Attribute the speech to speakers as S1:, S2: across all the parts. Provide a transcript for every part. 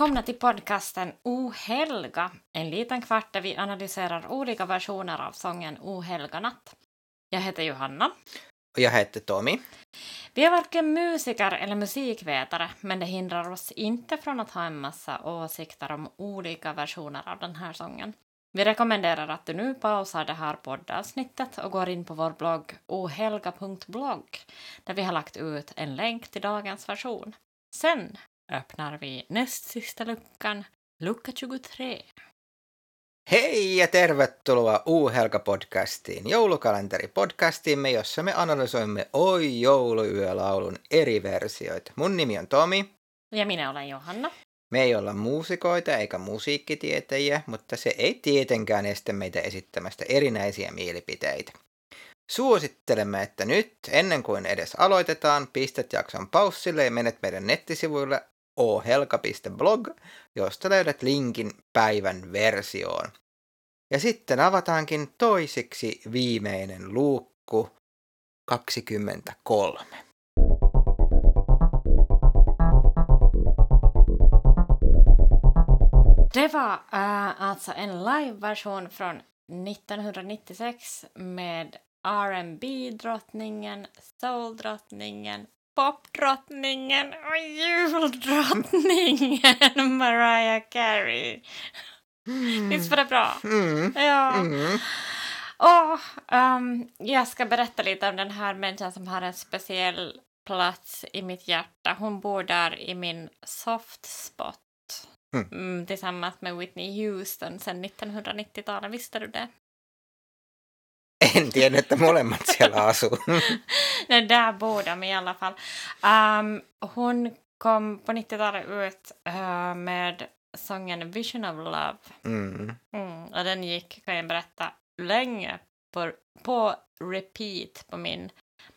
S1: Välkomna till podcasten Ohelga, en liten kvart där vi analyserar olika versioner av sången Ohelga natt. Jag heter Johanna.
S2: Och jag heter Tommy.
S1: Vi är varken musiker eller musikvetare, men det hindrar oss inte från att ha en massa åsikter om olika versioner av den här sången. Vi rekommenderar att du nu pausar det här poddavsnittet och går in på vår blogg ohelga.blogg där vi har lagt ut en länk till dagens version. Sen öppnar vi näst sista luckan, lucka 23.
S2: Hei ja tervetuloa Uuhelka-podcastiin, joulukalenteri-podcastiimme, jossa me analysoimme Oi jouluyölaulun eri versioita. Mun nimi on Tomi.
S1: Ja minä olen Johanna.
S2: Me ei olla muusikoita eikä musiikkitietäjiä, mutta se ei tietenkään estä meitä esittämästä erinäisiä mielipiteitä. Suosittelemme, että nyt, ennen kuin edes aloitetaan, pistät jakson paussille ja menet meidän nettisivuille ohelka.blog, josta löydät linkin päivän versioon. Ja sitten avataankin toiseksi viimeinen luukku 23.
S1: Det var uh, alltså en liveversion från 1996 med R&B drottningen soul-drottningen, pop-drottningen och juldrottningen Mariah Carey. Mm. Visst var det bra?
S2: Mm.
S1: Ja.
S2: Mm.
S1: Och, um, jag ska berätta lite om den här människan som har en speciell plats i mitt hjärta. Hon bor där i min soft spot.
S2: Mm.
S1: Mm, tillsammans med Whitney Houston sen 1990-talet. Visste du det?
S2: En tiedä, että molemmat siellä asuu.
S1: Nej, där bor de i alla fall. Um, hon kom på 90-talet ut uh, med sången Vision of Love.
S2: Mm.
S1: Mm, och den gick, kan jag berätta, länge på, på repeat på min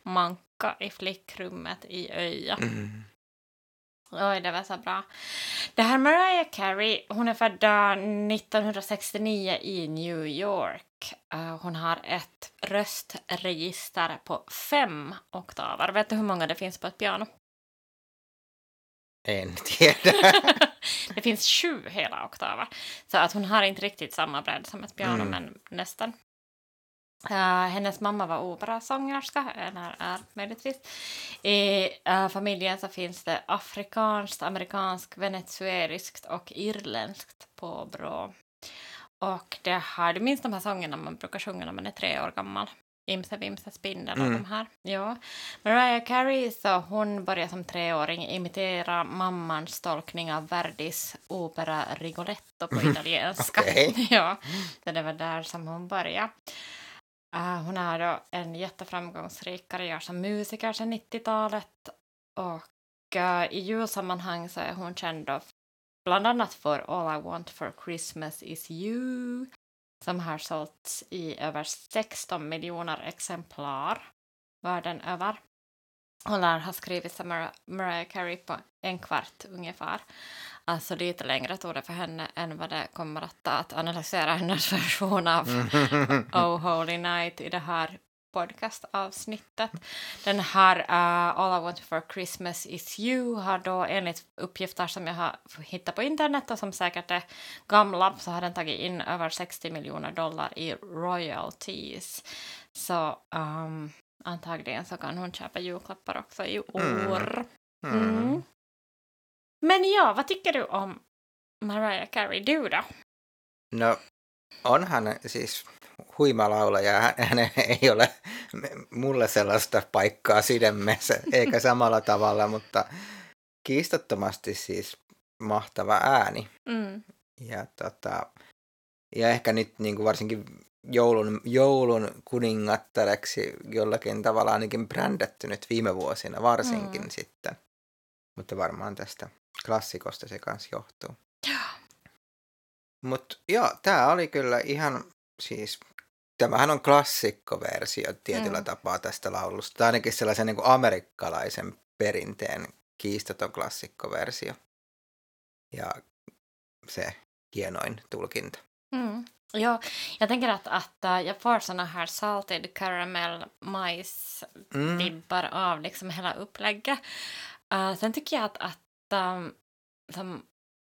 S1: manka i flickrummet i Öja.
S2: Mm.
S1: Oj, det var så bra. Det här Mariah Carey, hon är född eh, 1969 i New York. Eh, hon har ett röstregister på fem oktaver. Vet du hur många det finns på ett piano?
S2: En tiedä.
S1: det finns sju hela oktaver. Så att hon har inte riktigt samma bredd som ett piano,
S2: Mm.
S1: men nästan. Uh, hennes mamma var operasångerska, eller är möjligtvis. I uh, familjen så finns det afrikanskt, amerikanskt, venezueliskt och irländskt påbrå. Och det har, du minns de här sångerna man brukar sjunga när man är tre år gammal? Imse vimse spindel och
S2: Mm.
S1: de här. Ja. Mariah Carey, så hon började som treåring imitera mammans tolkning av Verdis opera Rigoletto på italienska.
S2: Okej.
S1: ja, så det var där som hon började. Uh, hon är då en jätteframgångsrik karriär som musiker sedan 90-talet och uh, i julsammanhang så är hon känd då bland annat för All I want for Christmas is you som har sålts i över 16 miljoner exemplar världen över. Hon lär ha skrivit som Mariah Carey på en kvart ungefär. Alltså lite längre tog det för henne än vad det kommer att ta att analysera hennes version av
S2: Mm.
S1: Oh Holy Night i det här podcastavsnittet. Den här uh, All I Want for Christmas is You har då enligt uppgifter som jag har hittat på internet och som säkert är gamla så har den tagit in över 60 miljoner dollar i royalties. Så um, antagligen så kan hon köpa julklappar också i år.
S2: Mm.
S1: Mm. Men ja, vad tycker du om Mariah Carey? Du då?
S2: No, onhan siis huima laulaja. Hä- Hänen ei ole mulle sellaista paikkaa sydämessä, eikä samalla tavalla, mutta kiistattomasti siis mahtava ääni.
S1: Mm.
S2: Ja, tota, ja ehkä nyt niin kuin varsinkin joulun, joulun kuningattareksi jollakin tavalla ainakin brändätty nyt viime vuosina varsinkin
S1: Mm.
S2: sitten. Mutta varmaan tästä klassikosta se kanssa johtuu. Mutta joo, tämä oli kyllä ihan siis, tämähän on klassikkoversio tietyllä
S1: Mm.
S2: tapaa tästä laulusta. Tai ainakin sellaisen niin kuin amerikkalaisen perinteen kiistaton klassikkoversio. Ja se hienoin tulkinta.
S1: Mm. Ja, jag tänker att, att jag får såna här salted caramel majs
S2: Mm.
S1: vibbar av liksom hela upplägget. Uh, sen tycker jag att, att um, som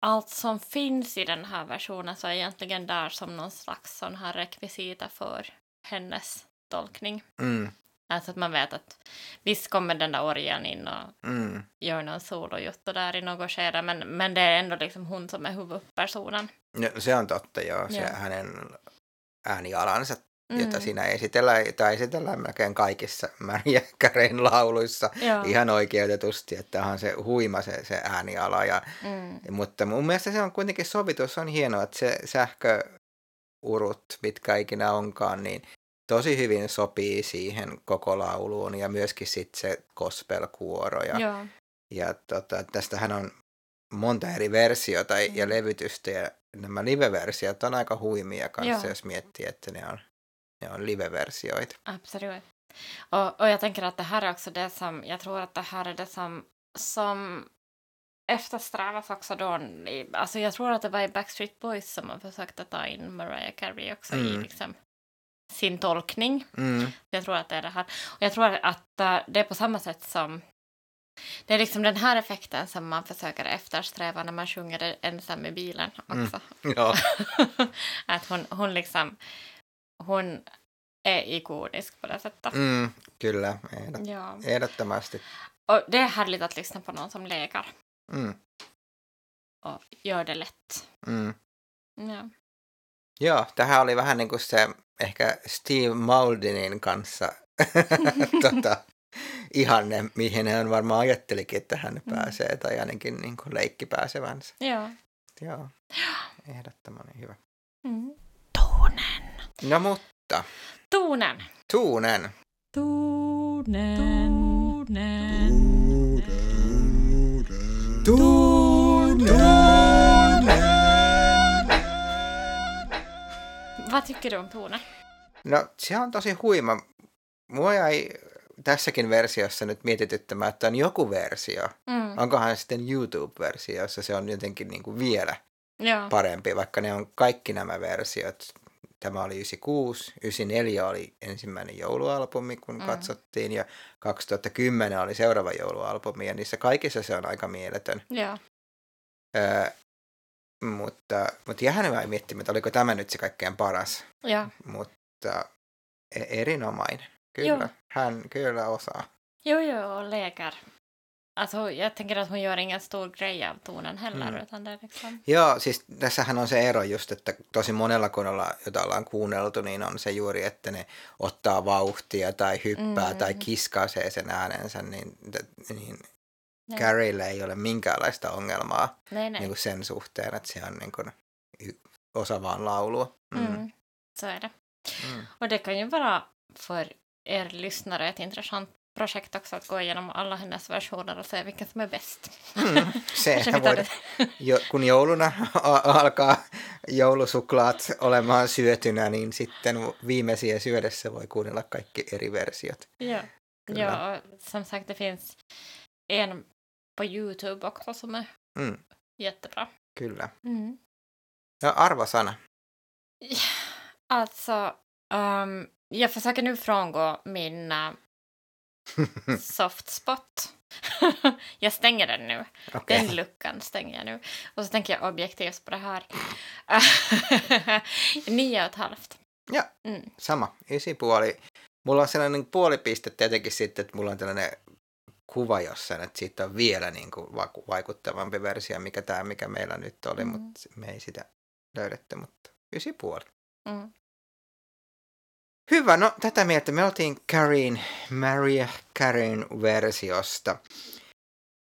S1: allt som finns i den här versionen så är egentligen där som någon slags sån här rekvisita för hennes tolkning.
S2: Mm,
S1: Alltså att man vet att visst kommer den där orgeln in och
S2: mm,
S1: gör någon solojuttu där i något skede men, men det är ändå liksom hon som är huvudpersonen.
S2: No, se on totta, joo. Se
S1: Joo.
S2: hänen äänialansa,
S1: Mm.
S2: jota siinä esitellään, tai esitellään melkein kaikissa Maria Careyn lauluissa
S1: Joo.
S2: ihan oikeutetusti, että onhan se huima se, se ääniala. Ja,
S1: Mm.
S2: mutta mun mielestä se on kuitenkin sovitus on hienoa, että se sähköurut, mitkä ikinä onkaan, niin tosi hyvin sopii siihen koko lauluun ja myöskin sitten se gospel-kuoro. Ja,
S1: Joo.
S2: ja tota, tästähän on monta eri versiota ja
S1: Mm.
S2: levytystä ja nämä live-versiot on aika huimia kanssa,
S1: Joo.
S2: jos miettii, että ne on, on live-versioita.
S1: Absolut. Och, och jag tänker att det här är också det som, jag tror att det här är det som, som eftersträvas också då. I, alltså jag tror att det var i Backstreet Boys som man försökte ta in Mariah Carey också i
S2: Mm.
S1: liksom sin tolkning.
S2: Mm,
S1: Jag tror att det är det här. Och jag tror att äh, det är på samma sätt som det är liksom den här effekten som man försöker eftersträva när man sjunger ensam i bilen
S2: Mm.
S1: också.
S2: joo,
S1: att hon, hon liksom, hon är ikonisk på det sättet.
S2: mm, kyllä, ehdot,
S1: Ja.
S2: ehdottomasti.
S1: Och det är härligt att lyssna på någon som leker
S2: Mm,
S1: och gör det lätt.
S2: mm.
S1: Ja.
S2: Joo, tähän oli vähän niin kuin se ehkä Steve Maldinin kanssa tota, ihanne, mihin hän varmaan ajattelikin, että hän
S1: Mm.
S2: pääsee, tai ainakin niin kuin leikki pääsevänsä.
S1: ja.
S2: Joo, ehdottoman hyvä.
S1: Mm. Tonen.
S2: No mutta,
S1: Tonen.
S2: Tuunen.
S1: Tonen. Vad tycker du om tonen?
S2: No se on tosi huima. Mua jäi tässäkin versiossa nyt mietityttämään, että on joku versio.
S1: Mm.
S2: Onkohan sitten YouTube-versio, jossa se on jotenkin niin kuin vielä
S1: Ja.
S2: parempi, vaikka ne on kaikki nämä versiot. Tämä oli 96, 94 oli ensimmäinen joulualbumi, kun
S1: Mm.
S2: katsottiin, ja 2010 oli seuraava joulualbumi, ja niissä kaikissa se on aika mieletön.
S1: Ja.
S2: Öö, mutta, mutta jähän mä miettimään, että oliko tämä nyt se kaikkein paras,
S1: Ja.
S2: mutta e- erinomainen. Kyllä,
S1: Joo.
S2: hän kyllä osaa.
S1: Jo, jo, och leker. Alltså, jag tänker att hon gör ingen stor grej av tonen heller,
S2: Mm.
S1: utan det liksom...
S2: Joo, siis tässähän on se ero just, että tosi monella kun olla, jota ollaan kuunneltu, niin on se juuri, että ne ottaa vauhtia tai hyppää
S1: Mm.
S2: tai kiskaisee sen äänensä, niin, niin
S1: Ja.
S2: Carrille ei ole minkäänlaista ongelmaa
S1: Nej, nej.
S2: niin kuin sen suhteen, että se on niin kuin osa vaan laulua. Mm.
S1: Mm. Så är det.
S2: Mm.
S1: Och det kan ju vara för er lyssnare ett intressant projekt också att gå igenom alla hennes versioner och se vilken som är bäst.
S2: Mm. Se, voida, jo, kun jouluna alkaa joulusuklaat olemaan syötynä, niin sitten viimeisiä syödessä voi kuunnella kaikki eri versiot.
S1: Ja.
S2: Kyllä.
S1: ja, och som sagt det finns en på Youtube också som är
S2: Mm,
S1: jättebra.
S2: kyllä.
S1: Mm.
S2: Ja arvosana.
S1: Alltså, ehm, jag försöker nu frångå min uh, soft spot. jag stänger den nu.
S2: Okei.
S1: Den luckan stänger jag nu. Och så tänker jag objektivt på det här. Nio och ett halvt.
S2: Ja.
S1: Mm.
S2: Sama, ysi puoli. Mulla on sellainen puolipiste tietenkin sitten, että mulla on tällainen kuva jossain, että siitä on vielä niin kuin vaikuttavampi versio, mikä tämä, mikä meillä nyt oli,
S1: Mm.
S2: mutta me ei sitä löydetty, mutta ysi puoli.
S1: Mm.
S2: Hyvä, no tätä mieltä me oltiin Karin, Maria Karin versiosta.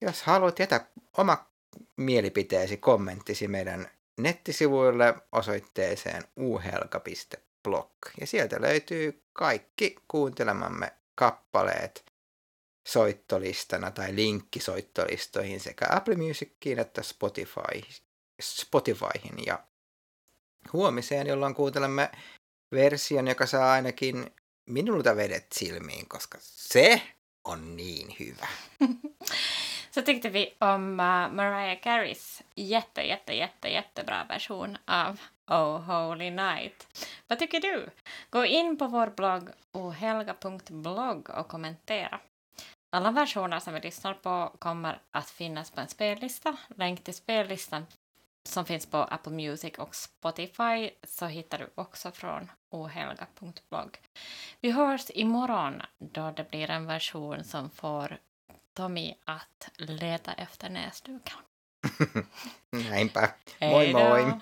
S2: Jos haluat jätä oma mielipiteesi, kommenttisi meidän nettisivuille osoitteeseen uhelka.blog. Ja sieltä löytyy kaikki kuuntelemamme kappaleet soittolistana tai linkki soittolistoihin sekä Apple Musiciin että Spotify, Spotifyhin. Ja huomiseen, jolloin kuuntelemme version, joka saa ainakin minulta vedet silmiin, koska se on niin hyvä.
S1: Så tyckte vi om uh, Mariah Careys jätte, jätte, jätte, jättebra version av Oh Holy Night. Vad tycker du? Gå in på vår blogg ohelga.blogg och kommentera. Alla versioner som vi lyssnar på kommer att finnas på en spellista. Länk till spellistan som finns på Apple Music och Spotify så hittar du också från ohelga.blogg. Vi hörs imorgon då det blir en version som får Tommy att leta efter näsdukan.
S2: Näinpä. Moi moi!